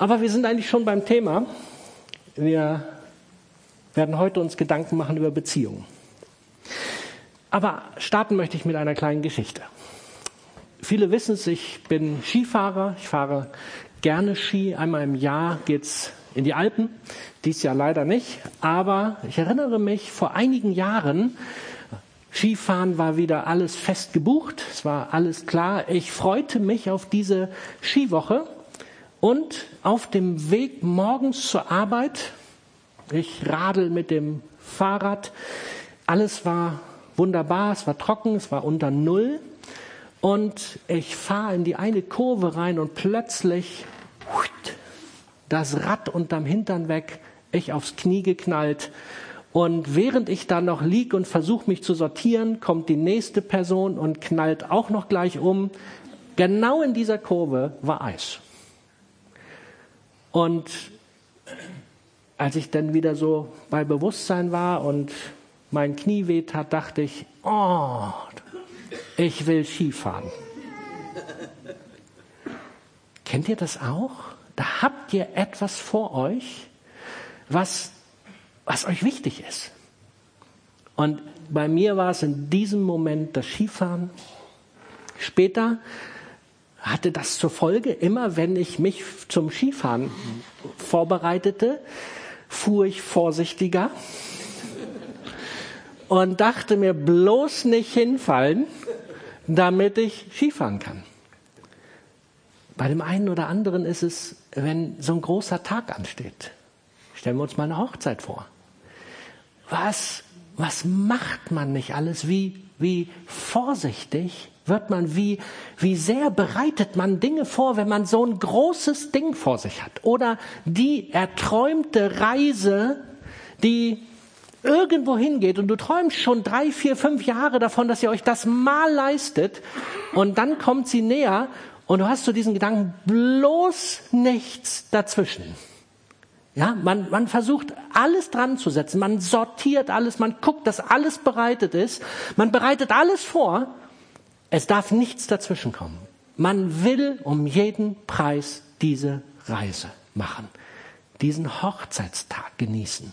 Aber wir sind eigentlich schon beim Thema. Wir werden heute uns Gedanken machen über Beziehungen. Aber starten möchte ich mit einer kleinen Geschichte. Viele wissen es, ich bin Skifahrer. Ich fahre gerne Ski. Einmal im Jahr geht's in die Alpen. Dies Jahr leider nicht. Aber ich erinnere mich, vor einigen Jahren, Skifahren war wieder alles fest gebucht. Es war alles klar. Ich freute mich auf diese Skiwoche und auf dem Weg morgens zur Arbeit, ich radel mit dem Fahrrad, alles war wunderbar, es war trocken, es war unter Null. Und ich fahre in die eine Kurve rein und plötzlich das Rad unterm Hintern weg, ich aufs Knie geknallt. Und während ich da noch lieg und versuche mich zu sortieren, kommt die nächste Person und knallt auch noch gleich um. Genau in dieser Kurve war Eis. Und als ich dann wieder so bei Bewusstsein war und mein Knie weht hat, dachte ich, oh, ich will Skifahren. Kennt ihr das auch? Da habt ihr etwas vor euch, was, was euch wichtig ist. Und bei mir war es in diesem Moment das Skifahren. Später hatte das zur Folge, immer wenn ich mich zum Skifahren vorbereitete, fuhr ich vorsichtiger und dachte mir bloß nicht hinfallen, damit ich Skifahren kann. Bei dem einen oder anderen ist es, wenn so ein großer Tag ansteht. Stellen wir uns mal eine Hochzeit vor. Was, was macht man nicht alles? Wie, wie vorsichtig wird man, wie, wie sehr bereitet man Dinge vor, wenn man so ein großes Ding vor sich hat. Oder die erträumte Reise, die irgendwo hingeht und du träumst schon drei, vier, fünf Jahre davon, dass ihr euch das mal leistet und dann kommt sie näher und du hast so diesen Gedanken, bloß nichts dazwischen. Ja, man, man versucht alles dran zu setzen, man sortiert alles, man guckt, dass alles bereitet ist, man bereitet alles vor es darf nichts dazwischenkommen. Man will um jeden Preis diese Reise machen, diesen Hochzeitstag genießen.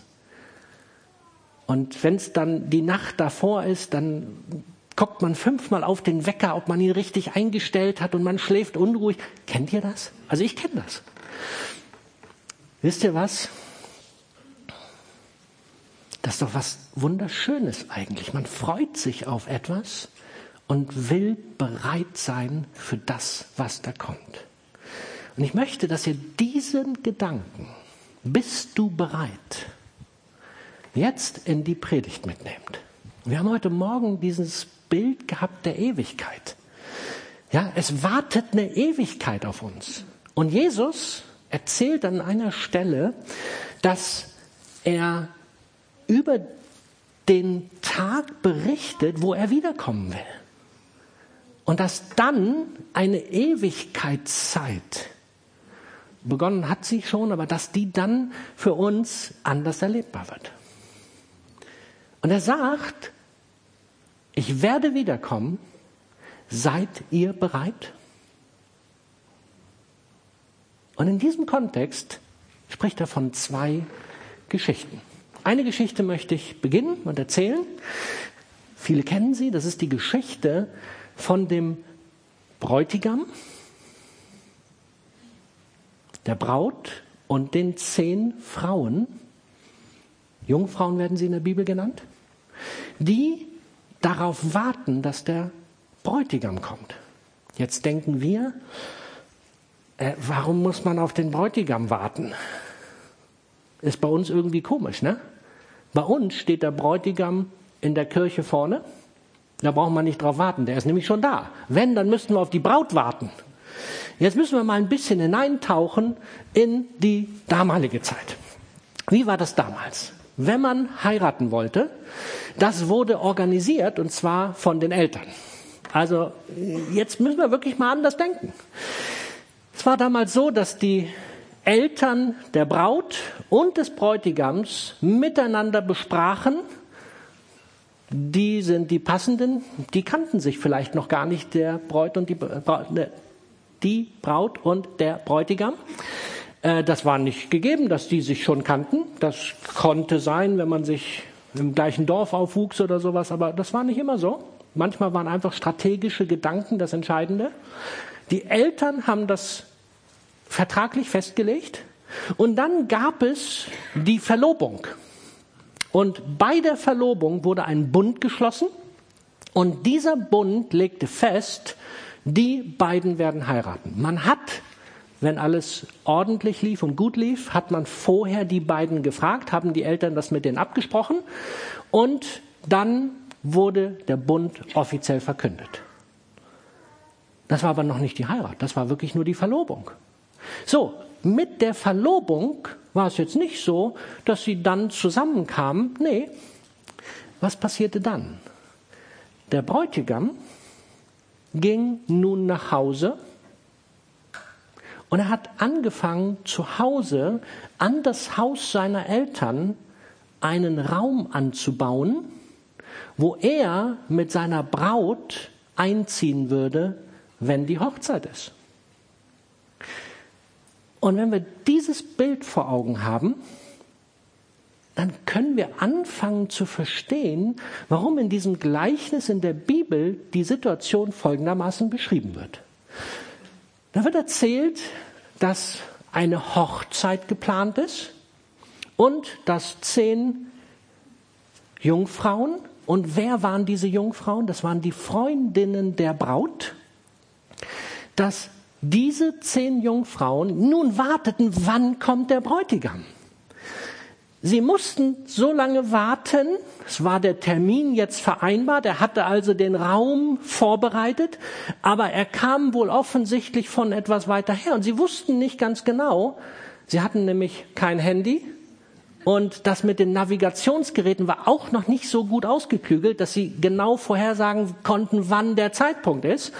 Und wenn es dann die Nacht davor ist, dann guckt man fünfmal auf den Wecker, ob man ihn richtig eingestellt hat und man schläft unruhig. Kennt ihr das? Also ich kenne das. Wisst ihr was? Das ist doch was Wunderschönes eigentlich. Man freut sich auf etwas und will bereit sein für das, was da kommt. Und ich möchte, dass ihr diesen Gedanken, bist du bereit, jetzt in die Predigt mitnehmt. Wir haben heute Morgen dieses Bild gehabt der Ewigkeit. Ja, es wartet eine Ewigkeit auf uns. Und Jesus erzählt an einer Stelle, dass er über den Tag berichtet, wo er wiederkommen will. Und dass dann eine Ewigkeitszeit begonnen hat sie schon, aber dass die dann für uns anders erlebbar wird. Und er sagt, ich werde wiederkommen, seid ihr bereit? Und in diesem Kontext spricht er von zwei Geschichten. Eine Geschichte möchte ich beginnen und erzählen. Viele kennen sie, das ist die Geschichte von dem Bräutigam, der Braut und den zehn Frauen, Jungfrauen werden sie in der Bibel genannt, die darauf warten, dass der Bräutigam kommt. Jetzt denken wir, äh, warum muss man auf den Bräutigam warten? Ist bei uns irgendwie komisch, ne? Bei uns steht der Bräutigam in der Kirche vorne da braucht man nicht drauf warten, der ist nämlich schon da. Wenn, dann müssten wir auf die Braut warten. Jetzt müssen wir mal ein bisschen hineintauchen in die damalige Zeit. Wie war das damals? Wenn man heiraten wollte, das wurde organisiert und zwar von den Eltern. Also jetzt müssen wir wirklich mal anders denken. Es war damals so, dass die Eltern der Braut und des Bräutigams miteinander besprachen, die sind die passenden, die kannten sich vielleicht noch gar nicht, der Bräut und die, äh, die Braut und der Bräutigam. Äh, das war nicht gegeben, dass die sich schon kannten. Das konnte sein, wenn man sich im gleichen Dorf aufwuchs oder sowas, aber das war nicht immer so. Manchmal waren einfach strategische Gedanken das Entscheidende. Die Eltern haben das vertraglich festgelegt und dann gab es die Verlobung. Und bei der Verlobung wurde ein Bund geschlossen und dieser Bund legte fest, die beiden werden heiraten. Man hat, wenn alles ordentlich lief und gut lief, hat man vorher die beiden gefragt, haben die Eltern das mit denen abgesprochen und dann wurde der Bund offiziell verkündet. Das war aber noch nicht die Heirat, das war wirklich nur die Verlobung. So, mit der Verlobung war es jetzt nicht so, dass sie dann zusammenkamen. Nee, was passierte dann? Der Bräutigam ging nun nach Hause und er hat angefangen, zu Hause an das Haus seiner Eltern einen Raum anzubauen, wo er mit seiner Braut einziehen würde, wenn die Hochzeit ist. Und wenn wir dieses Bild vor Augen haben, dann können wir anfangen zu verstehen, warum in diesem Gleichnis in der Bibel die Situation folgendermaßen beschrieben wird. Da wird erzählt, dass eine Hochzeit geplant ist und dass zehn Jungfrauen, und wer waren diese Jungfrauen? Das waren die Freundinnen der Braut, dass diese zehn Jungfrauen nun warteten, wann kommt der Bräutigam. Sie mussten so lange warten, es war der Termin jetzt vereinbart, er hatte also den Raum vorbereitet, aber er kam wohl offensichtlich von etwas weiter her. Und sie wussten nicht ganz genau, sie hatten nämlich kein Handy, und das mit den Navigationsgeräten war auch noch nicht so gut ausgeklügelt, dass sie genau vorhersagen konnten, wann der Zeitpunkt ist.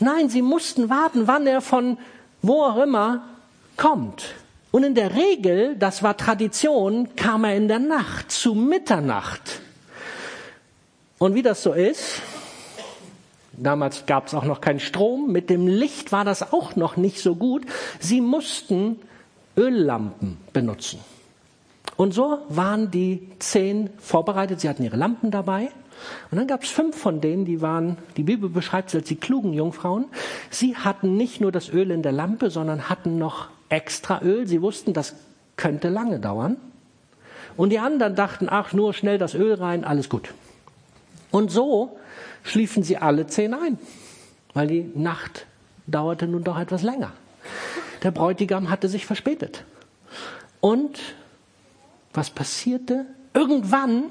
Nein, sie mussten warten, wann er von wo auch immer kommt. Und in der Regel, das war Tradition, kam er in der Nacht, zu Mitternacht. Und wie das so ist, damals gab es auch noch keinen Strom, mit dem Licht war das auch noch nicht so gut, sie mussten Öllampen benutzen. Und so waren die zehn vorbereitet. Sie hatten ihre Lampen dabei. Und dann gab es fünf von denen, die waren, die Bibel beschreibt sie als die klugen Jungfrauen. Sie hatten nicht nur das Öl in der Lampe, sondern hatten noch extra Öl. Sie wussten, das könnte lange dauern. Und die anderen dachten, ach, nur schnell das Öl rein, alles gut. Und so schliefen sie alle zehn ein, weil die Nacht dauerte nun doch etwas länger. Der Bräutigam hatte sich verspätet. Und was passierte? Irgendwann,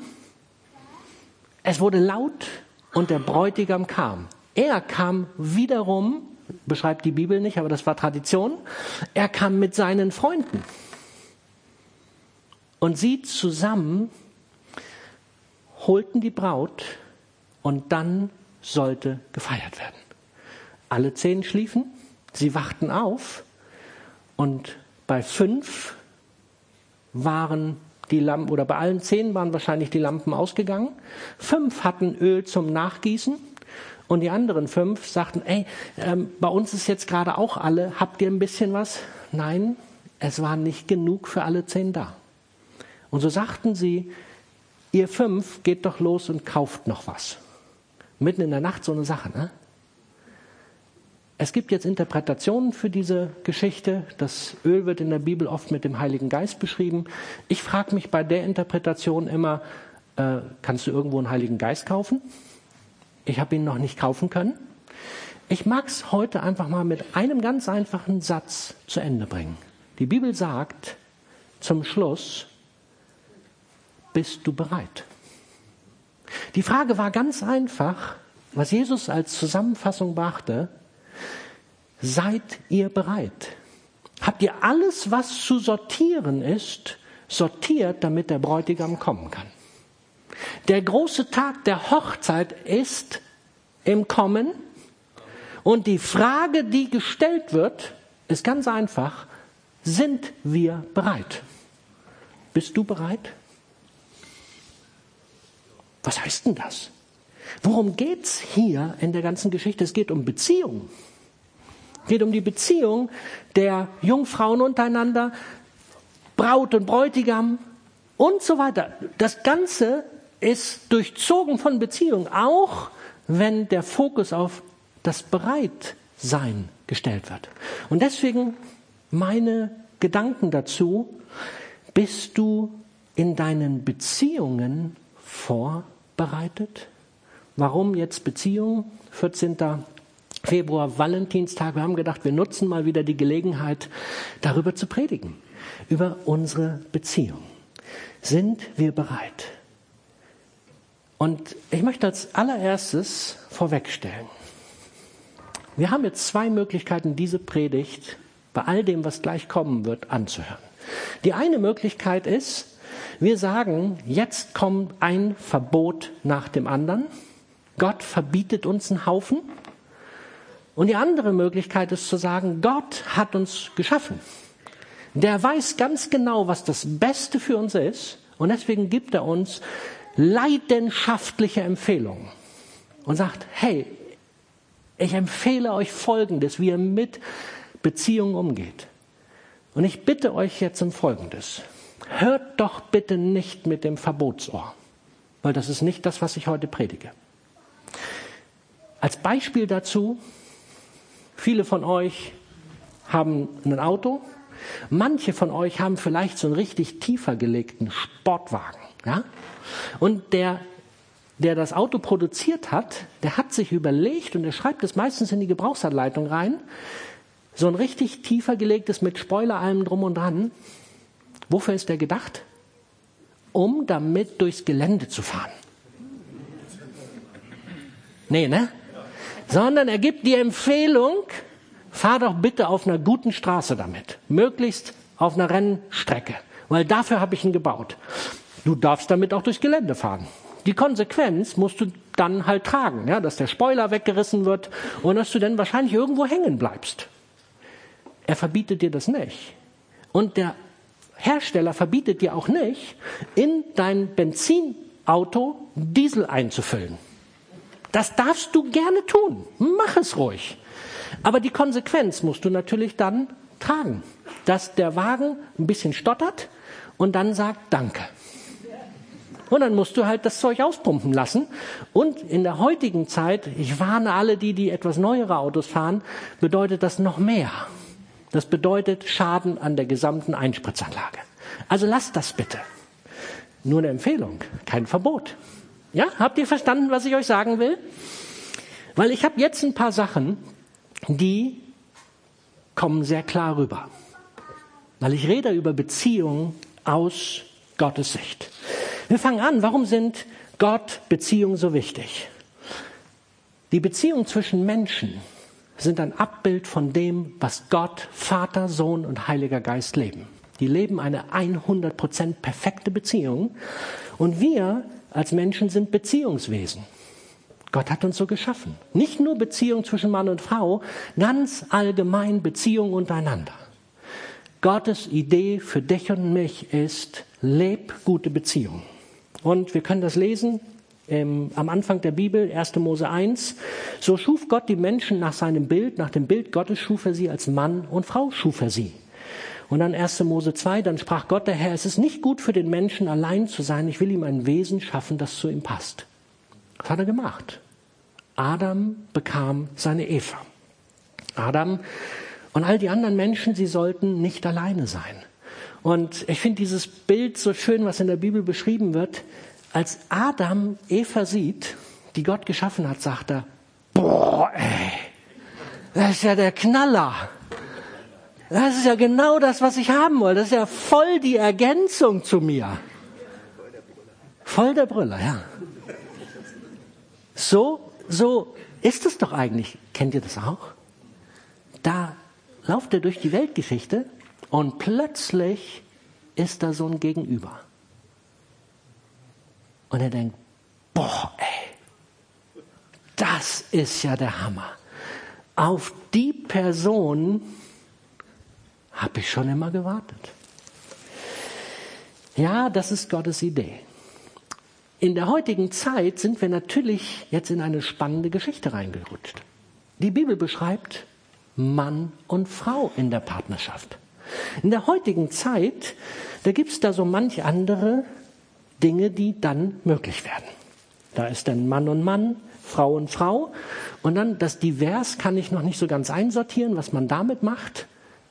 es wurde laut und der Bräutigam kam. Er kam wiederum, beschreibt die Bibel nicht, aber das war Tradition, er kam mit seinen Freunden. Und sie zusammen holten die Braut und dann sollte gefeiert werden. Alle zehn schliefen, sie wachten auf und bei fünf waren die Lampen, oder bei allen zehn waren wahrscheinlich die Lampen ausgegangen. Fünf hatten Öl zum Nachgießen. Und die anderen fünf sagten, ey, ähm, bei uns ist jetzt gerade auch alle, habt ihr ein bisschen was? Nein, es war nicht genug für alle zehn da. Und so sagten sie, ihr fünf geht doch los und kauft noch was. Mitten in der Nacht so eine Sache, ne? Es gibt jetzt Interpretationen für diese Geschichte. Das Öl wird in der Bibel oft mit dem Heiligen Geist beschrieben. Ich frage mich bei der Interpretation immer, äh, kannst du irgendwo einen Heiligen Geist kaufen? Ich habe ihn noch nicht kaufen können. Ich mag es heute einfach mal mit einem ganz einfachen Satz zu Ende bringen. Die Bibel sagt zum Schluss, bist du bereit? Die Frage war ganz einfach, was Jesus als Zusammenfassung brachte, Seid ihr bereit? Habt ihr alles, was zu sortieren ist, sortiert, damit der Bräutigam kommen kann? Der große Tag der Hochzeit ist im Kommen und die Frage, die gestellt wird, ist ganz einfach, sind wir bereit? Bist du bereit? Was heißt denn das? Worum geht's hier in der ganzen Geschichte? Es geht um Beziehungen. Geht um die Beziehung der Jungfrauen untereinander, Braut und Bräutigam und so weiter. Das Ganze ist durchzogen von Beziehung, auch wenn der Fokus auf das Bereitsein gestellt wird. Und deswegen meine Gedanken dazu, bist du in deinen Beziehungen vorbereitet? Warum jetzt Beziehung? 14. Februar, Valentinstag. Wir haben gedacht, wir nutzen mal wieder die Gelegenheit, darüber zu predigen. Über unsere Beziehung. Sind wir bereit? Und ich möchte als allererstes vorwegstellen. Wir haben jetzt zwei Möglichkeiten, diese Predigt bei all dem, was gleich kommen wird, anzuhören. Die eine Möglichkeit ist, wir sagen, jetzt kommt ein Verbot nach dem anderen. Gott verbietet uns einen Haufen. Und die andere Möglichkeit ist zu sagen, Gott hat uns geschaffen. Der weiß ganz genau, was das Beste für uns ist. Und deswegen gibt er uns leidenschaftliche Empfehlungen. Und sagt, hey, ich empfehle euch Folgendes, wie ihr mit Beziehungen umgeht. Und ich bitte euch jetzt um Folgendes. Hört doch bitte nicht mit dem Verbotsohr, weil das ist nicht das, was ich heute predige. Als Beispiel dazu, viele von euch haben ein Auto, manche von euch haben vielleicht so einen richtig tiefer gelegten Sportwagen. Ja? Und der, der das Auto produziert hat, der hat sich überlegt, und er schreibt es meistens in die Gebrauchsanleitung rein, so ein richtig tiefer gelegtes mit Spoiler allem drum und dran. Wofür ist der gedacht? Um damit durchs Gelände zu fahren. Nee, ne? Sondern er gibt die Empfehlung, fahr doch bitte auf einer guten Straße damit. Möglichst auf einer Rennstrecke. Weil dafür habe ich ihn gebaut. Du darfst damit auch durchs Gelände fahren. Die Konsequenz musst du dann halt tragen, ja, dass der Spoiler weggerissen wird und dass du dann wahrscheinlich irgendwo hängen bleibst. Er verbietet dir das nicht. Und der Hersteller verbietet dir auch nicht, in dein Benzinauto Diesel einzufüllen. Das darfst du gerne tun. Mach es ruhig. Aber die Konsequenz musst du natürlich dann tragen, dass der Wagen ein bisschen stottert und dann sagt Danke. Und dann musst du halt das Zeug auspumpen lassen. Und in der heutigen Zeit, ich warne alle die, die etwas neuere Autos fahren, bedeutet das noch mehr. Das bedeutet Schaden an der gesamten Einspritzanlage. Also lasst das bitte. Nur eine Empfehlung, kein Verbot. Ja, habt ihr verstanden, was ich euch sagen will? Weil ich habe jetzt ein paar Sachen, die kommen sehr klar rüber. Weil ich rede über Beziehungen aus Gottes Sicht. Wir fangen an, warum sind Gott Beziehungen so wichtig? Die Beziehung zwischen Menschen sind ein Abbild von dem, was Gott, Vater, Sohn und Heiliger Geist leben. Die leben eine 100% perfekte Beziehung und wir als Menschen sind Beziehungswesen. Gott hat uns so geschaffen. Nicht nur Beziehung zwischen Mann und Frau, ganz allgemein Beziehung untereinander. Gottes Idee für dich und mich ist, leb gute Beziehung. Und wir können das lesen ähm, am Anfang der Bibel, 1. Mose 1. So schuf Gott die Menschen nach seinem Bild, nach dem Bild Gottes schuf er sie als Mann und Frau schuf er sie. Und dann 1. Mose 2, dann sprach Gott der Herr, es ist nicht gut für den Menschen allein zu sein, ich will ihm ein Wesen schaffen, das zu ihm passt. Was hat er gemacht? Adam bekam seine Eva. Adam und all die anderen Menschen, sie sollten nicht alleine sein. Und ich finde dieses Bild so schön, was in der Bibel beschrieben wird. Als Adam Eva sieht, die Gott geschaffen hat, sagt er, boah, ey, das ist ja der Knaller. Das ist ja genau das, was ich haben wollte. Das ist ja voll die Ergänzung zu mir. Voll der Brüller, ja. So, so ist es doch eigentlich. Kennt ihr das auch? Da lauft er durch die Weltgeschichte und plötzlich ist da so ein Gegenüber. Und er denkt, boah, ey, das ist ja der Hammer. Auf die Person habe ich schon immer gewartet. Ja, das ist Gottes Idee. In der heutigen Zeit sind wir natürlich jetzt in eine spannende Geschichte reingerutscht. Die Bibel beschreibt Mann und Frau in der Partnerschaft. In der heutigen Zeit, da gibt es da so manch andere Dinge, die dann möglich werden. Da ist dann Mann und Mann, Frau und Frau. Und dann das Divers kann ich noch nicht so ganz einsortieren, was man damit macht,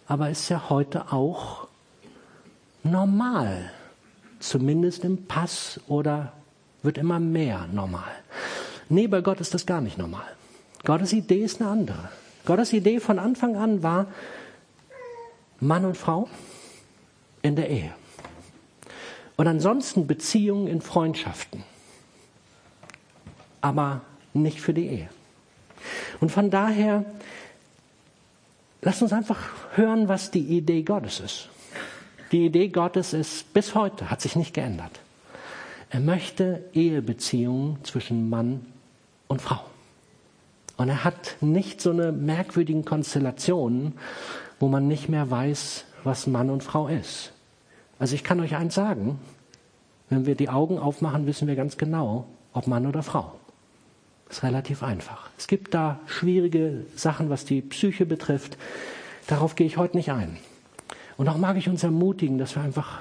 aber ist ja heute auch normal. Zumindest im Pass oder wird immer mehr normal. Nee, bei Gott ist das gar nicht normal. Gottes Idee ist eine andere. Gottes Idee von Anfang an war Mann und Frau in der Ehe. Und ansonsten Beziehungen in Freundschaften. Aber nicht für die Ehe. Und von daher, lasst uns einfach hören, was die Idee Gottes ist. Die Idee Gottes ist bis heute, hat sich nicht geändert. Er möchte Ehebeziehungen zwischen Mann und Frau. Und er hat nicht so eine merkwürdigen Konstellationen, wo man nicht mehr weiß, was Mann und Frau ist. Also ich kann euch eins sagen, wenn wir die Augen aufmachen, wissen wir ganz genau, ob Mann oder Frau. Ist relativ einfach. Es gibt da schwierige Sachen, was die Psyche betrifft. Darauf gehe ich heute nicht ein. Und auch mag ich uns ermutigen, dass wir einfach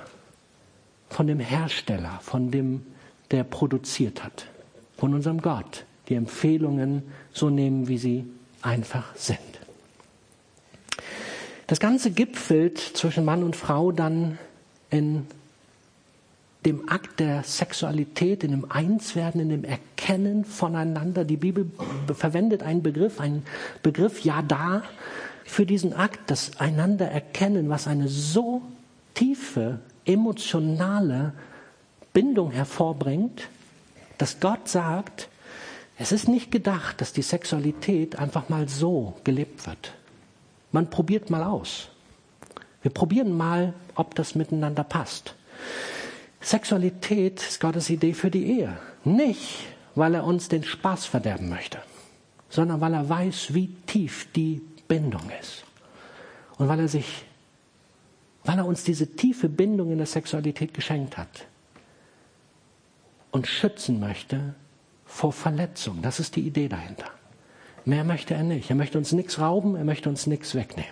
von dem Hersteller, von dem, der produziert hat, von unserem Gott, die Empfehlungen so nehmen, wie sie einfach sind. Das Ganze gipfelt zwischen Mann und Frau dann in dem Akt der Sexualität, in dem Einswerden, in dem Erkennen voneinander. Die Bibel verwendet einen Begriff, einen Begriff ja da für diesen Akt, das einander erkennen, was eine so tiefe emotionale Bindung hervorbringt, dass Gott sagt, es ist nicht gedacht, dass die Sexualität einfach mal so gelebt wird. Man probiert mal aus. Wir probieren mal, ob das miteinander passt. Sexualität ist Gottes Idee für die Ehe. Nicht, weil er uns den Spaß verderben möchte, sondern weil er weiß, wie tief die Bindung ist. Und weil er sich, weil er uns diese tiefe Bindung in der Sexualität geschenkt hat und schützen möchte vor Verletzung. Das ist die Idee dahinter. Mehr möchte er nicht. Er möchte uns nichts rauben, er möchte uns nichts wegnehmen.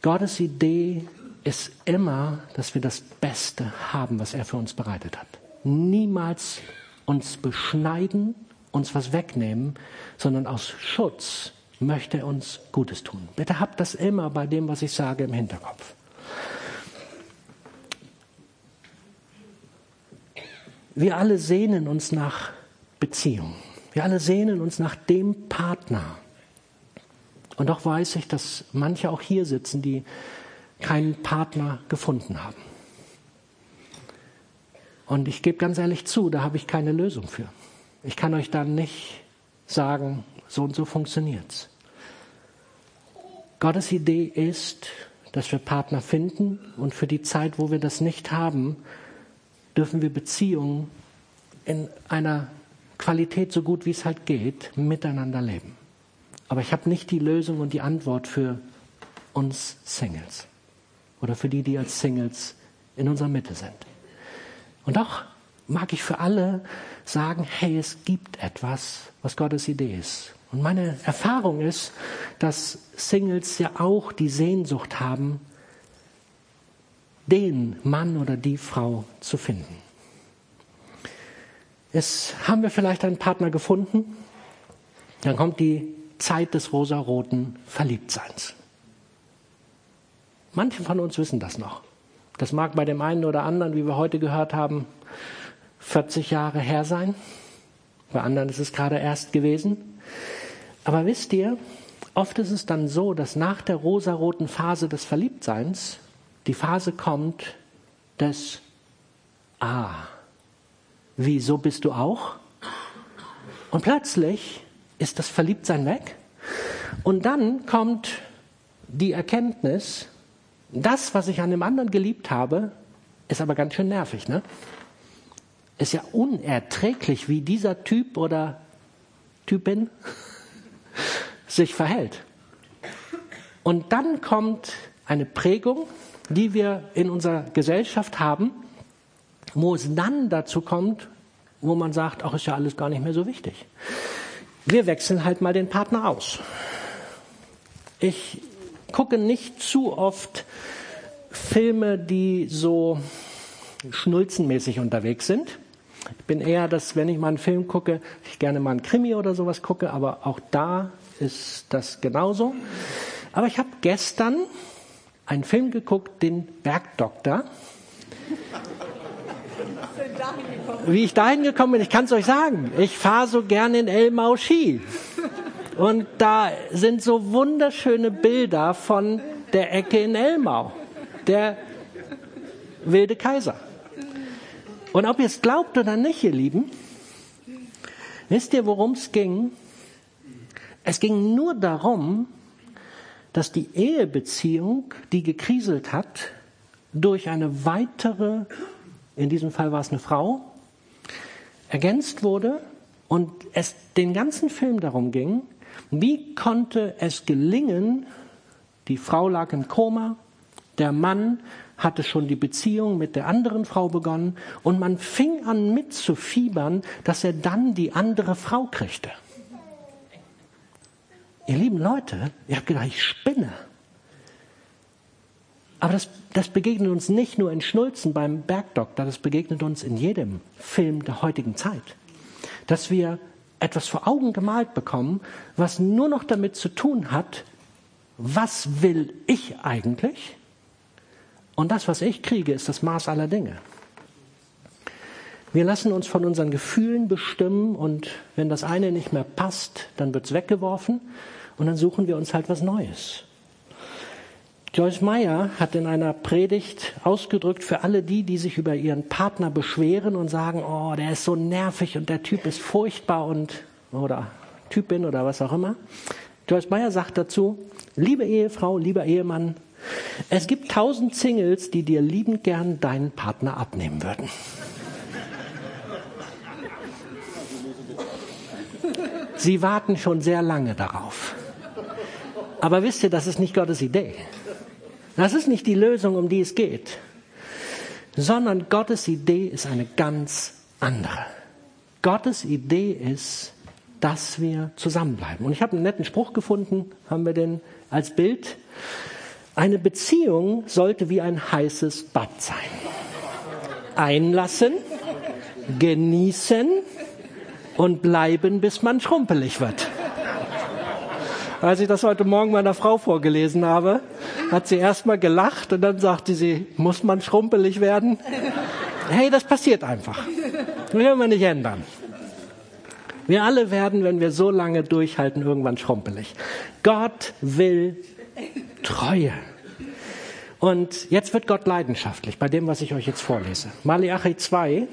Gottes Idee ist immer, dass wir das Beste haben, was er für uns bereitet hat. Niemals uns beschneiden, uns was wegnehmen, sondern aus Schutz möchte er uns Gutes tun. Bitte habt das immer bei dem, was ich sage, im Hinterkopf. Wir alle sehnen uns nach Beziehung. Wir alle sehnen uns nach dem Partner. Und doch weiß ich, dass manche auch hier sitzen, die keinen Partner gefunden haben. Und ich gebe ganz ehrlich zu, da habe ich keine Lösung für. Ich kann euch dann nicht sagen, so und so funktioniert's. Gottes Idee ist, dass wir Partner finden und für die Zeit, wo wir das nicht haben, dürfen wir Beziehungen in einer Qualität so gut wie es halt geht miteinander leben. Aber ich habe nicht die Lösung und die Antwort für uns Singles oder für die, die als Singles in unserer Mitte sind. Und doch mag ich für alle sagen, hey, es gibt etwas, was Gottes Idee ist. Und meine Erfahrung ist, dass Singles ja auch die Sehnsucht haben, den Mann oder die Frau zu finden. Jetzt haben wir vielleicht einen Partner gefunden, dann kommt die Zeit des rosaroten Verliebtseins. Manche von uns wissen das noch. Das mag bei dem einen oder anderen, wie wir heute gehört haben, 40 Jahre her sein. Bei anderen ist es gerade erst gewesen. Aber wisst ihr, oft ist es dann so, dass nach der rosaroten Phase des Verliebtseins die Phase kommt des Ah, wieso bist du auch? Und plötzlich ist das Verliebtsein weg. Und dann kommt die Erkenntnis, das, was ich an dem anderen geliebt habe, ist aber ganz schön nervig, ne? Ist ja unerträglich, wie dieser Typ oder Typin sich verhält. Und dann kommt eine Prägung, die wir in unserer Gesellschaft haben, wo es dann dazu kommt, wo man sagt, ach, ist ja alles gar nicht mehr so wichtig. Wir wechseln halt mal den Partner aus. Ich gucke nicht zu oft Filme, die so schnulzenmäßig unterwegs sind. Ich bin eher, dass wenn ich mal einen Film gucke, ich gerne mal einen Krimi oder sowas gucke, aber auch da ist das genauso. Aber ich habe gestern einen Film geguckt, den Bergdoktor. Wie ich dahin gekommen bin, ich kann es euch sagen. Ich fahre so gerne in Elmau Ski. Und da sind so wunderschöne Bilder von der Ecke in Elmau. Der wilde Kaiser. Und ob ihr es glaubt oder nicht, ihr Lieben, wisst ihr, worum es ging? Es ging nur darum, dass die Ehebeziehung, die gekriselt hat, durch eine weitere, in diesem Fall war es eine Frau, ergänzt wurde und es den ganzen Film darum ging, wie konnte es gelingen, die Frau lag im Koma, der Mann hatte schon die Beziehung mit der anderen Frau begonnen und man fing an mitzufiebern, dass er dann die andere Frau kriegte. Ihr lieben Leute, ihr habt gedacht, ich spinne. Aber das, das begegnet uns nicht nur in Schnulzen beim Bergdoktor, das begegnet uns in jedem Film der heutigen Zeit. Dass wir etwas vor Augen gemalt bekommen, was nur noch damit zu tun hat, was will ich eigentlich? Und das, was ich kriege, ist das Maß aller Dinge. Wir lassen uns von unseren Gefühlen bestimmen und wenn das eine nicht mehr passt, dann wird es weggeworfen und dann suchen wir uns halt was Neues. Joyce Meyer hat in einer Predigt ausgedrückt für alle die, die sich über ihren Partner beschweren und sagen, oh, der ist so nervig und der Typ ist furchtbar und oder Typin oder was auch immer. Joyce Meyer sagt dazu, liebe Ehefrau, lieber Ehemann, es gibt tausend Singles, die dir liebend gern deinen Partner abnehmen würden. Sie warten schon sehr lange darauf. Aber wisst ihr, das ist nicht Gottes Idee. Das ist nicht die Lösung, um die es geht, sondern Gottes Idee ist eine ganz andere. Gottes Idee ist, dass wir zusammenbleiben. Und ich habe einen netten Spruch gefunden, haben wir den als Bild. Eine Beziehung sollte wie ein heißes Bad sein. Einlassen, genießen und bleiben, bis man schrumpelig wird. Als ich das heute Morgen meiner Frau vorgelesen habe, hat sie erstmal gelacht und dann sagte sie, muss man schrumpelig werden? Hey, das passiert einfach. Das können wir nicht ändern. Wir alle werden, wenn wir so lange durchhalten, irgendwann schrumpelig. Gott will Treue. Und jetzt wird Gott leidenschaftlich bei dem, was ich euch jetzt vorlese. Malachi 2,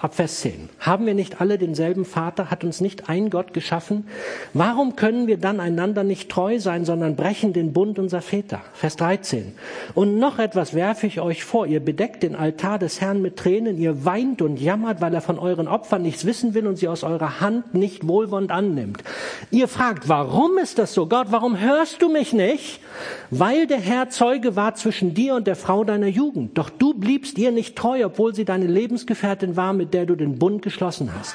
ab Vers 10. Haben wir nicht alle denselben Vater? Hat uns nicht ein Gott geschaffen? Warum können wir dann einander nicht treu sein, sondern brechen den Bund unserer Väter? Vers 13. Und noch etwas werfe ich euch vor. Ihr bedeckt den Altar des Herrn mit Tränen. Ihr weint und jammert, weil er von euren Opfern nichts wissen will und sie aus eurer Hand nicht wohlwollend annimmt. Ihr fragt, warum ist das so? Gott, warum hörst du mich nicht? Weil der Herr Zeuge war zwischen dir und der Frau deiner Jugend. Doch du bliebst ihr nicht treu, obwohl sie deine Lebensgefährtin war, mit mit der du den Bund geschlossen hast.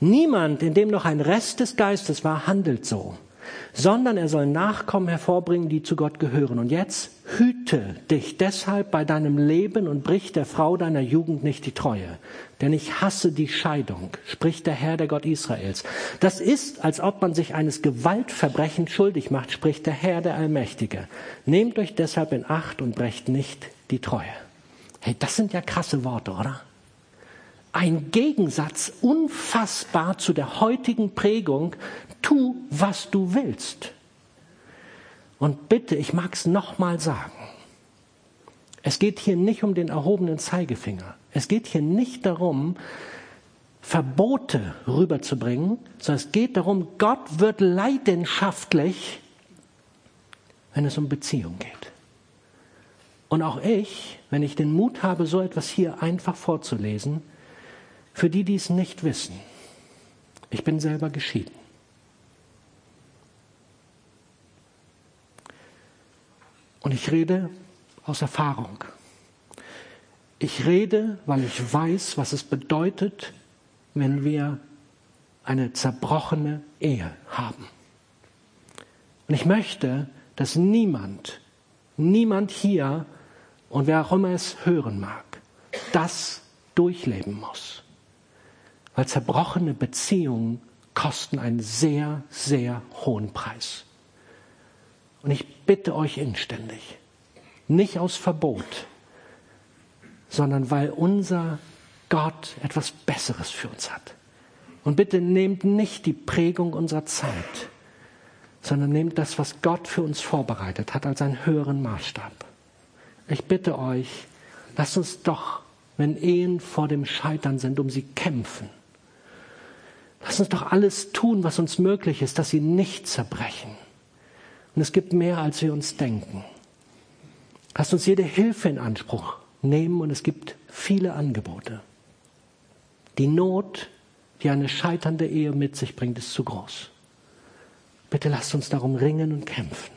Niemand, in dem noch ein Rest des Geistes war, handelt so, sondern er soll Nachkommen hervorbringen, die zu Gott gehören. Und jetzt hüte dich deshalb bei deinem Leben und brich der Frau deiner Jugend nicht die Treue. Denn ich hasse die Scheidung, spricht der Herr, der Gott Israels. Das ist, als ob man sich eines Gewaltverbrechens schuldig macht, spricht der Herr, der Allmächtige. Nehmt euch deshalb in Acht und brecht nicht die Treue. Hey, das sind ja krasse Worte, oder? Ein Gegensatz unfassbar zu der heutigen Prägung, tu, was du willst. Und bitte, ich mag es nochmal sagen, es geht hier nicht um den erhobenen Zeigefinger. Es geht hier nicht darum, Verbote rüberzubringen, sondern es geht darum, Gott wird leidenschaftlich, wenn es um Beziehung geht. Und auch ich, wenn ich den Mut habe, so etwas hier einfach vorzulesen, für die, die es nicht wissen, ich bin selber geschieden. Und ich rede aus Erfahrung. Ich rede, weil ich weiß, was es bedeutet, wenn wir eine zerbrochene Ehe haben. Und ich möchte, dass niemand, niemand hier und wer auch immer es hören mag, das durchleben muss. Weil zerbrochene Beziehungen kosten einen sehr, sehr hohen Preis. Und ich bitte euch inständig, nicht aus Verbot, sondern weil unser Gott etwas Besseres für uns hat. Und bitte nehmt nicht die Prägung unserer Zeit, sondern nehmt das, was Gott für uns vorbereitet hat, als einen höheren Maßstab. Ich bitte euch, lasst uns doch, wenn Ehen vor dem Scheitern sind, um sie kämpfen. Lasst uns doch alles tun, was uns möglich ist, dass sie nicht zerbrechen. Und es gibt mehr, als wir uns denken. Lasst uns jede Hilfe in Anspruch nehmen und es gibt viele Angebote. Die Not, die eine scheiternde Ehe mit sich bringt, ist zu groß. Bitte lasst uns darum ringen und kämpfen.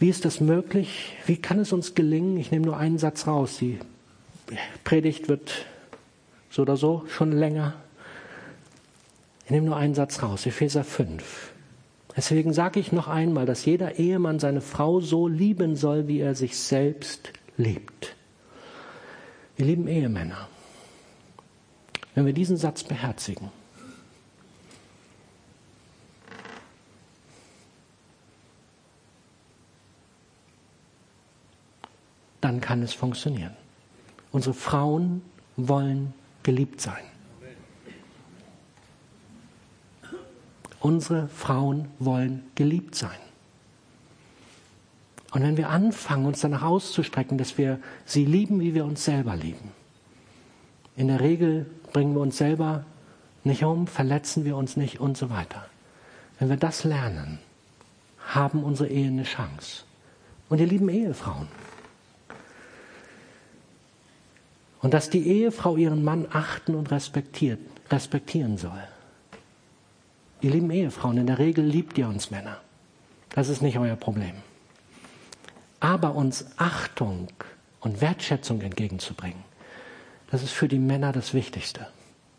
Wie ist das möglich? Wie kann es uns gelingen? Ich nehme nur einen Satz raus. Die Predigt wird so oder so schon länger. Ich nehme nur einen Satz raus, Epheser 5. Deswegen sage ich noch einmal, dass jeder Ehemann seine Frau so lieben soll, wie er sich selbst liebt. Wir lieben Ehemänner. Wenn wir diesen Satz beherzigen, dann kann es funktionieren. Unsere Frauen wollen geliebt sein. Unsere Frauen wollen geliebt sein. Und wenn wir anfangen, uns danach auszustrecken, dass wir sie lieben, wie wir uns selber lieben, in der Regel bringen wir uns selber nicht um, verletzen wir uns nicht und so weiter. Wenn wir das lernen, haben unsere Ehen eine Chance. Und ihr lieben Ehefrauen, Und dass die Ehefrau ihren Mann achten und respektieren soll. Ihr lieben Ehefrauen, in der Regel liebt ihr uns Männer. Das ist nicht euer Problem. Aber uns Achtung und Wertschätzung entgegenzubringen, das ist für die Männer das Wichtigste.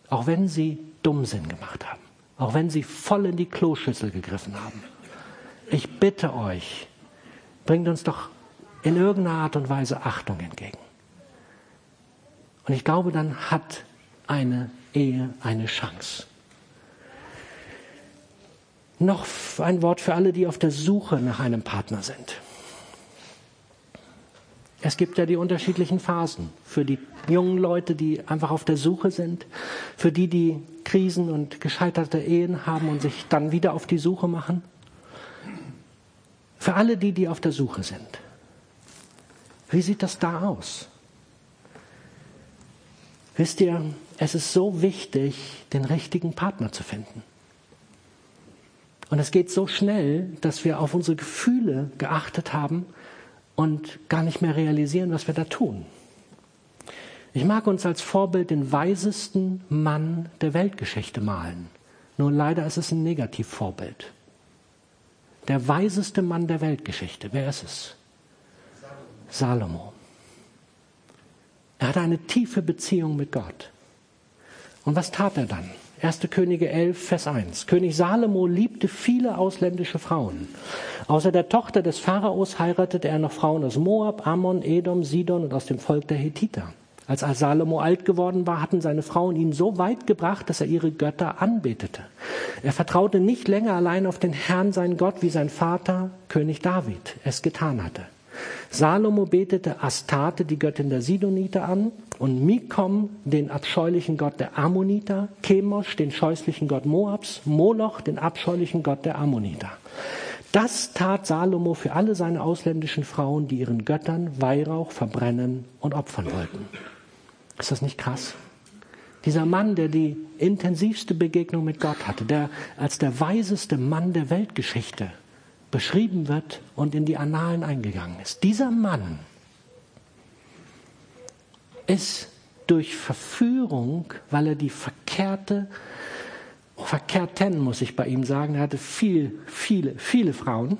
Auch wenn sie Dummsinn gemacht haben. Auch wenn sie voll in die Kloschüssel gegriffen haben. Ich bitte euch, bringt uns doch in irgendeiner Art und Weise Achtung entgegen. Und ich glaube, dann hat eine Ehe eine Chance. Noch ein Wort für alle, die auf der Suche nach einem Partner sind. Es gibt ja die unterschiedlichen Phasen. Für die jungen Leute, die einfach auf der Suche sind, für die, die Krisen und gescheiterte Ehen haben und sich dann wieder auf die Suche machen. Für alle die, die auf der Suche sind. Wie sieht das da aus? Wisst ihr, es ist so wichtig, den richtigen Partner zu finden. Und es geht so schnell, dass wir auf unsere Gefühle geachtet haben und gar nicht mehr realisieren, was wir da tun. Ich mag uns als Vorbild den weisesten Mann der Weltgeschichte malen. Nur leider ist es ein Negativvorbild. Der weiseste Mann der Weltgeschichte, wer ist es? Salomo. Er hatte eine tiefe Beziehung mit Gott. Und was tat er dann? 1. Könige 11, Vers 1. König Salomo liebte viele ausländische Frauen. Außer der Tochter des Pharaos heiratete er noch Frauen aus Moab, Ammon, Edom, Sidon und aus dem Volk der Hethiter. Als Salomo alt geworden war, hatten seine Frauen ihn so weit gebracht, dass er ihre Götter anbetete. Er vertraute nicht länger allein auf den Herrn, sein Gott, wie sein Vater, König David, es getan hatte. Salomo betete Astarte, die Göttin der Sidoniter, an und Mikom, den abscheulichen Gott der Ammoniter, Chemosh, den scheußlichen Gott Moabs, Moloch, den abscheulichen Gott der Ammoniter. Das tat Salomo für alle seine ausländischen Frauen, die ihren Göttern Weihrauch verbrennen und opfern wollten. Ist das nicht krass? Dieser Mann, der die intensivste Begegnung mit Gott hatte, der als der weiseste Mann der Weltgeschichte beschrieben wird und in die Annalen eingegangen ist. Dieser Mann ist durch Verführung, weil er die verkehrte, verkehrten muss ich bei ihm sagen, er hatte viel, viele, viele Frauen,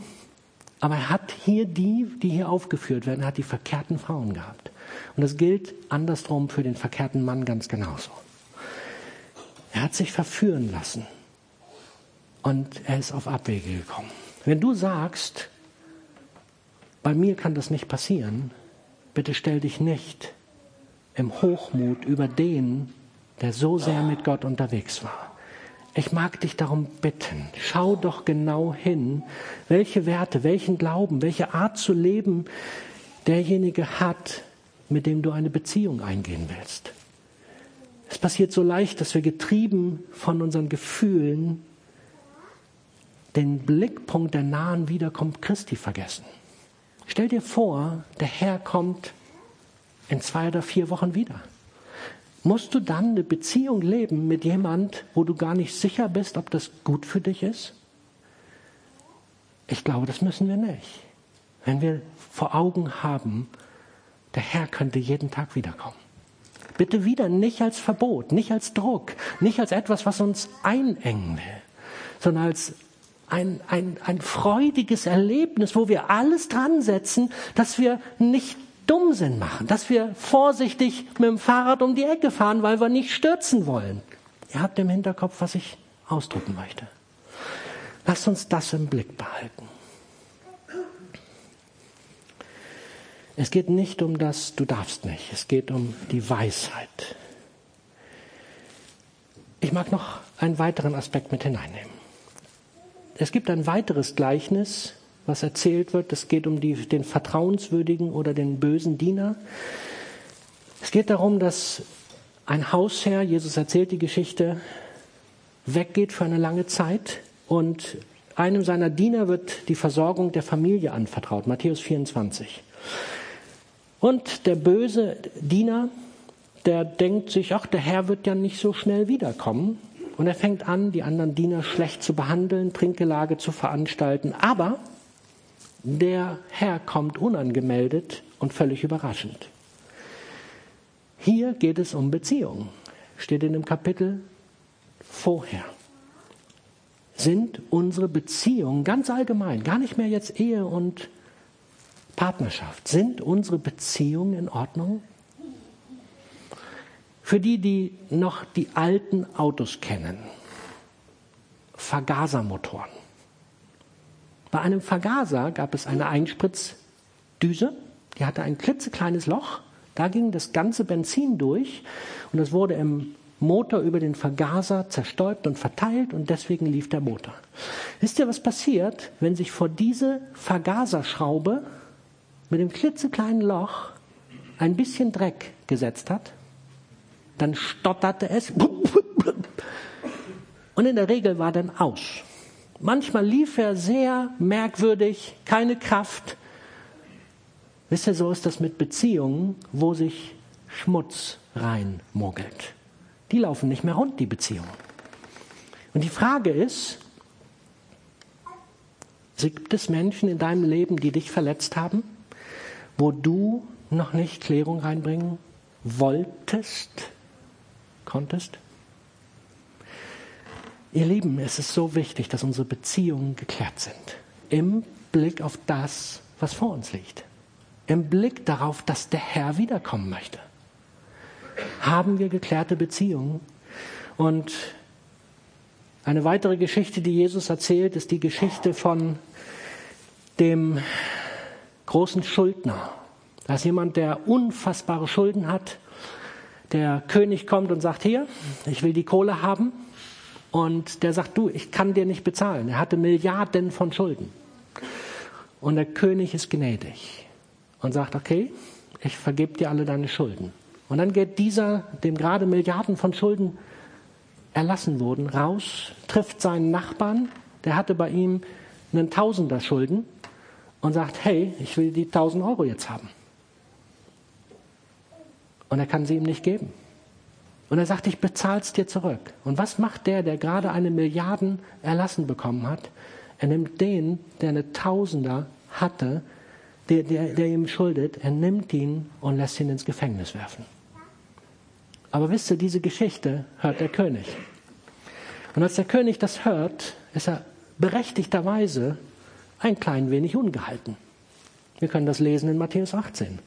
aber er hat hier die, die hier aufgeführt werden, er hat die verkehrten Frauen gehabt. Und das gilt andersrum für den verkehrten Mann ganz genauso. Er hat sich verführen lassen und er ist auf Abwege gekommen. Wenn du sagst, bei mir kann das nicht passieren, bitte stell dich nicht im Hochmut über den, der so sehr mit Gott unterwegs war. Ich mag dich darum bitten, schau doch genau hin, welche Werte, welchen Glauben, welche Art zu leben derjenige hat, mit dem du eine Beziehung eingehen willst. Es passiert so leicht, dass wir getrieben von unseren Gefühlen den Blickpunkt der nahen Wiederkunft Christi vergessen. Stell dir vor, der Herr kommt in zwei oder vier Wochen wieder. Musst du dann eine Beziehung leben mit jemand, wo du gar nicht sicher bist, ob das gut für dich ist? Ich glaube, das müssen wir nicht. Wenn wir vor Augen haben, der Herr könnte jeden Tag wiederkommen. Bitte wieder nicht als Verbot, nicht als Druck, nicht als etwas, was uns einengen will, sondern als ein, ein, ein freudiges Erlebnis, wo wir alles dran setzen, dass wir nicht Dummsinn machen, dass wir vorsichtig mit dem Fahrrad um die Ecke fahren, weil wir nicht stürzen wollen. Ihr habt im Hinterkopf, was ich ausdrücken möchte. Lasst uns das im Blick behalten. Es geht nicht um das, du darfst nicht. Es geht um die Weisheit. Ich mag noch einen weiteren Aspekt mit hineinnehmen. Es gibt ein weiteres Gleichnis, was erzählt wird. Es geht um die, den vertrauenswürdigen oder den bösen Diener. Es geht darum, dass ein Hausherr, Jesus erzählt die Geschichte, weggeht für eine lange Zeit und einem seiner Diener wird die Versorgung der Familie anvertraut. Matthäus 24. Und der böse Diener, der denkt sich, ach, der Herr wird ja nicht so schnell wiederkommen. Und er fängt an, die anderen Diener schlecht zu behandeln, Trinkgelage zu veranstalten. Aber der Herr kommt unangemeldet und völlig überraschend. Hier geht es um Beziehungen. Steht in dem Kapitel vorher. Sind unsere Beziehungen ganz allgemein, gar nicht mehr jetzt Ehe und Partnerschaft. Sind unsere Beziehungen in Ordnung? Für die, die noch die alten Autos kennen, Vergasermotoren. Bei einem Vergaser gab es eine Einspritzdüse, die hatte ein klitzekleines Loch, da ging das ganze Benzin durch und es wurde im Motor über den Vergaser zerstäubt und verteilt und deswegen lief der Motor. Wisst ihr, was passiert, wenn sich vor diese Vergaserschraube mit dem klitzekleinen Loch ein bisschen Dreck gesetzt hat, dann stotterte es und in der Regel war dann aus. Manchmal lief er sehr merkwürdig, keine Kraft. Wisst ihr, so ist das mit Beziehungen, wo sich Schmutz reinmuggelt. Die laufen nicht mehr rund, die Beziehungen. Und die Frage ist, gibt es Menschen in deinem Leben, die dich verletzt haben? wo du noch nicht Klärung reinbringen wolltest, konntest? Ihr Lieben, es ist so wichtig, dass unsere Beziehungen geklärt sind. Im Blick auf das, was vor uns liegt. Im Blick darauf, dass der Herr wiederkommen möchte. Haben wir geklärte Beziehungen? Und eine weitere Geschichte, die Jesus erzählt, ist die Geschichte von dem großen Schuldner. Da ist jemand, der unfassbare Schulden hat. Der König kommt und sagt, hier, ich will die Kohle haben. Und der sagt, du, ich kann dir nicht bezahlen. Er hatte Milliarden von Schulden. Und der König ist gnädig und sagt, okay, ich vergebe dir alle deine Schulden. Und dann geht dieser, dem gerade Milliarden von Schulden erlassen wurden, raus, trifft seinen Nachbarn, der hatte bei ihm einen Tausender Schulden und sagt, hey, ich will die 1000 Euro jetzt haben. Und er kann sie ihm nicht geben. Und er sagt, ich bezahle es dir zurück. Und was macht der, der gerade eine Milliarden erlassen bekommen hat? Er nimmt den, der eine Tausender hatte, der, der, der ihm schuldet, er nimmt ihn und lässt ihn ins Gefängnis werfen. Aber wisst ihr, diese Geschichte hört der König. Und als der König das hört, ist er berechtigterweise ein klein wenig ungehalten. Wir können das lesen in Matthäus 18.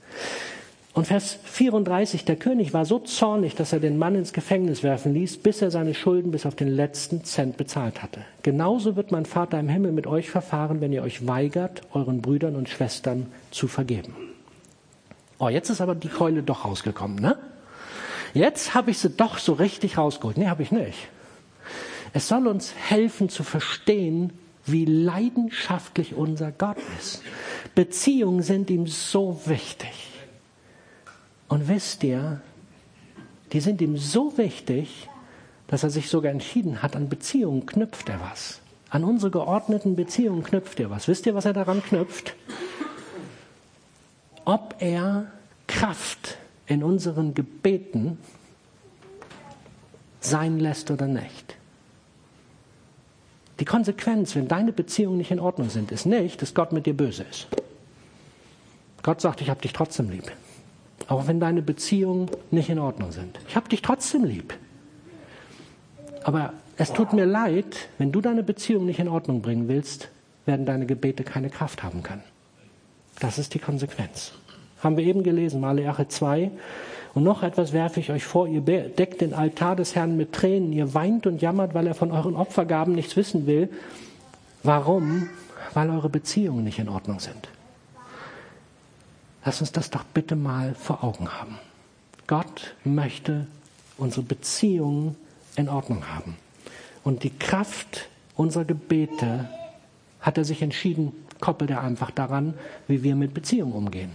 Und Vers 34, der König war so zornig, dass er den Mann ins Gefängnis werfen ließ, bis er seine Schulden bis auf den letzten Cent bezahlt hatte. Genauso wird mein Vater im Himmel mit euch verfahren, wenn ihr euch weigert, euren Brüdern und Schwestern zu vergeben. Oh, jetzt ist aber die Keule doch rausgekommen, ne? Jetzt habe ich sie doch so richtig rausgeholt. Nee, habe ich nicht. Es soll uns helfen zu verstehen, wie leidenschaftlich unser Gott ist. Beziehungen sind ihm so wichtig. Und wisst ihr, die sind ihm so wichtig, dass er sich sogar entschieden hat, an Beziehungen knüpft er was. An unsere geordneten Beziehungen knüpft er was. Wisst ihr, was er daran knüpft? Ob er Kraft in unseren Gebeten sein lässt oder nicht. Die Konsequenz, wenn deine Beziehungen nicht in Ordnung sind, ist nicht, dass Gott mit dir böse ist. Gott sagt, ich habe dich trotzdem lieb. Auch wenn deine Beziehungen nicht in Ordnung sind. Ich habe dich trotzdem lieb. Aber es tut mir leid, wenn du deine Beziehung nicht in Ordnung bringen willst, werden deine Gebete keine Kraft haben können. Das ist die Konsequenz. Haben wir eben gelesen, Maleache 2. Und noch etwas werfe ich euch vor, ihr deckt den Altar des Herrn mit Tränen, ihr weint und jammert, weil er von euren Opfergaben nichts wissen will. Warum? Weil eure Beziehungen nicht in Ordnung sind. Lass uns das doch bitte mal vor Augen haben. Gott möchte unsere Beziehungen in Ordnung haben. Und die Kraft unserer Gebete hat er sich entschieden, koppelt er einfach daran, wie wir mit Beziehungen umgehen.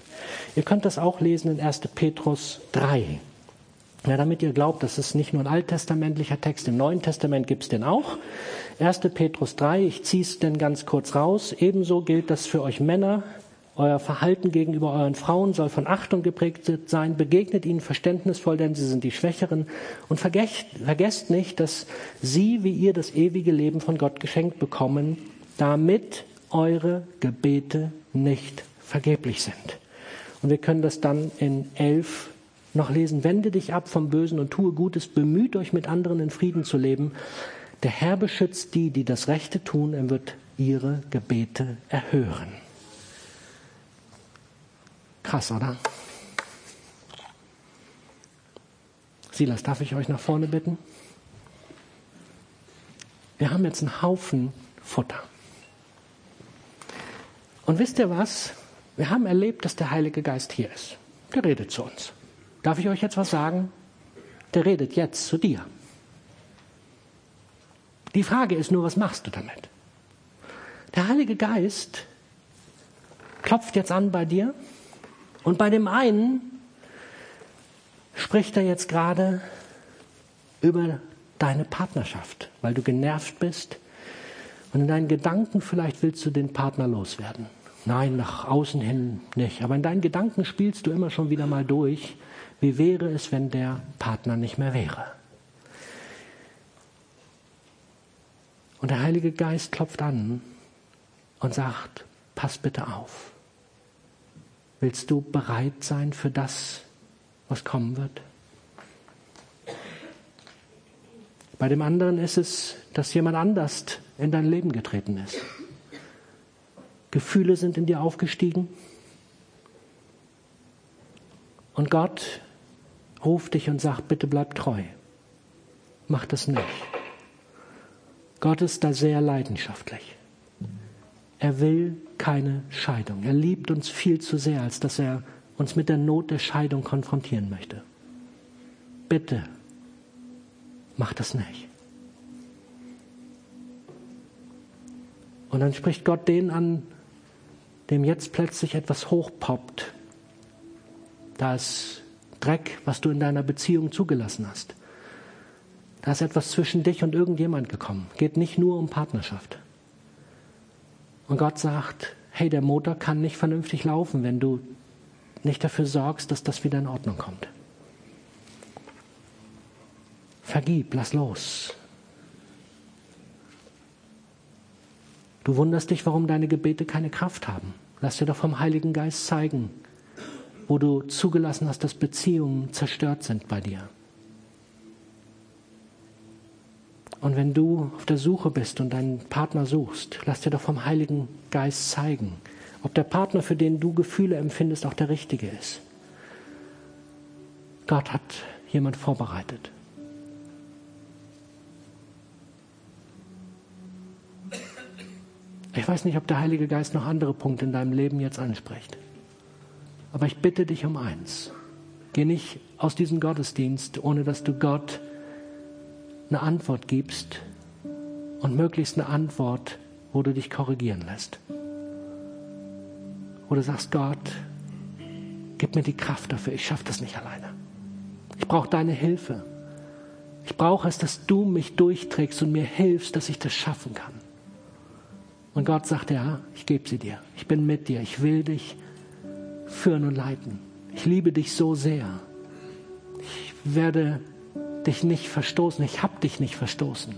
Ihr könnt das auch lesen in 1. Petrus 3. Ja, damit ihr glaubt, das ist nicht nur ein alttestamentlicher Text, im Neuen Testament gibt es den auch. 1. Petrus 3, ich ziehe es denn ganz kurz raus. Ebenso gilt das für euch Männer. Euer Verhalten gegenüber euren Frauen soll von Achtung geprägt sein. Begegnet ihnen verständnisvoll, denn sie sind die Schwächeren. Und vergesst, vergesst nicht, dass sie, wie ihr, das ewige Leben von Gott geschenkt bekommen, damit eure Gebete nicht vergeblich sind. Und wir können das dann in elf noch lesen. Wende dich ab vom Bösen und tue Gutes. Bemüht euch mit anderen in Frieden zu leben. Der Herr beschützt die, die das Rechte tun. Er wird ihre Gebete erhören. Krass, oder? Silas, darf ich euch nach vorne bitten? Wir haben jetzt einen Haufen Futter. Und wisst ihr was? Wir haben erlebt, dass der Heilige Geist hier ist. Der redet zu uns. Darf ich euch jetzt was sagen? Der redet jetzt zu dir. Die Frage ist nur, was machst du damit? Der Heilige Geist klopft jetzt an bei dir und bei dem einen spricht er jetzt gerade über deine Partnerschaft, weil du genervt bist und in deinen Gedanken vielleicht willst du den Partner loswerden. Nein, nach außen hin nicht. Aber in deinen Gedanken spielst du immer schon wieder mal durch, wie wäre es, wenn der Partner nicht mehr wäre. Und der Heilige Geist klopft an und sagt, pass bitte auf. Willst du bereit sein für das, was kommen wird? Bei dem anderen ist es, dass jemand anders in dein Leben getreten ist. Gefühle sind in dir aufgestiegen. Und Gott ruft dich und sagt, bitte bleib treu. Mach das nicht. Gott ist da sehr leidenschaftlich. Er will keine Scheidung. Er liebt uns viel zu sehr, als dass er uns mit der Not der Scheidung konfrontieren möchte. Bitte, mach das nicht. Und dann spricht Gott den an, dem jetzt plötzlich etwas hochpoppt. Da ist Dreck, was du in deiner Beziehung zugelassen hast. Da ist etwas zwischen dich und irgendjemand gekommen. Geht nicht nur um Partnerschaft. Und Gott sagt, hey, der Motor kann nicht vernünftig laufen, wenn du nicht dafür sorgst, dass das wieder in Ordnung kommt. Vergib, lass los. Du wunderst dich, warum deine Gebete keine Kraft haben. Lass dir doch vom Heiligen Geist zeigen, wo du zugelassen hast, dass Beziehungen zerstört sind bei dir. Und wenn du auf der Suche bist und deinen Partner suchst, lass dir doch vom Heiligen Geist zeigen, ob der Partner, für den du Gefühle empfindest, auch der richtige ist. Gott hat jemand vorbereitet. Ich weiß nicht, ob der Heilige Geist noch andere Punkte in deinem Leben jetzt anspricht. Aber ich bitte dich um eins. Geh nicht aus diesem Gottesdienst, ohne dass du Gott eine Antwort gibst und möglichst eine Antwort, wo du dich korrigieren lässt. Wo du sagst, Gott, gib mir die Kraft dafür, ich schaffe das nicht alleine. Ich brauche deine Hilfe. Ich brauche es, dass du mich durchträgst und mir hilfst, dass ich das schaffen kann. Und Gott sagt, ja, ich gebe sie dir. Ich bin mit dir. Ich will dich führen und leiten. Ich liebe dich so sehr. Ich werde dich nicht verstoßen. Ich habe dich nicht verstoßen.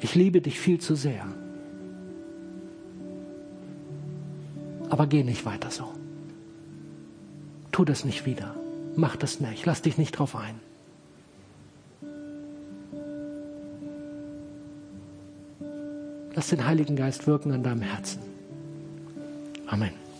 Ich liebe dich viel zu sehr. Aber geh nicht weiter so. Tu das nicht wieder. Mach das nicht. Lass dich nicht drauf ein. Lass den Heiligen Geist wirken an deinem Herzen. Amen.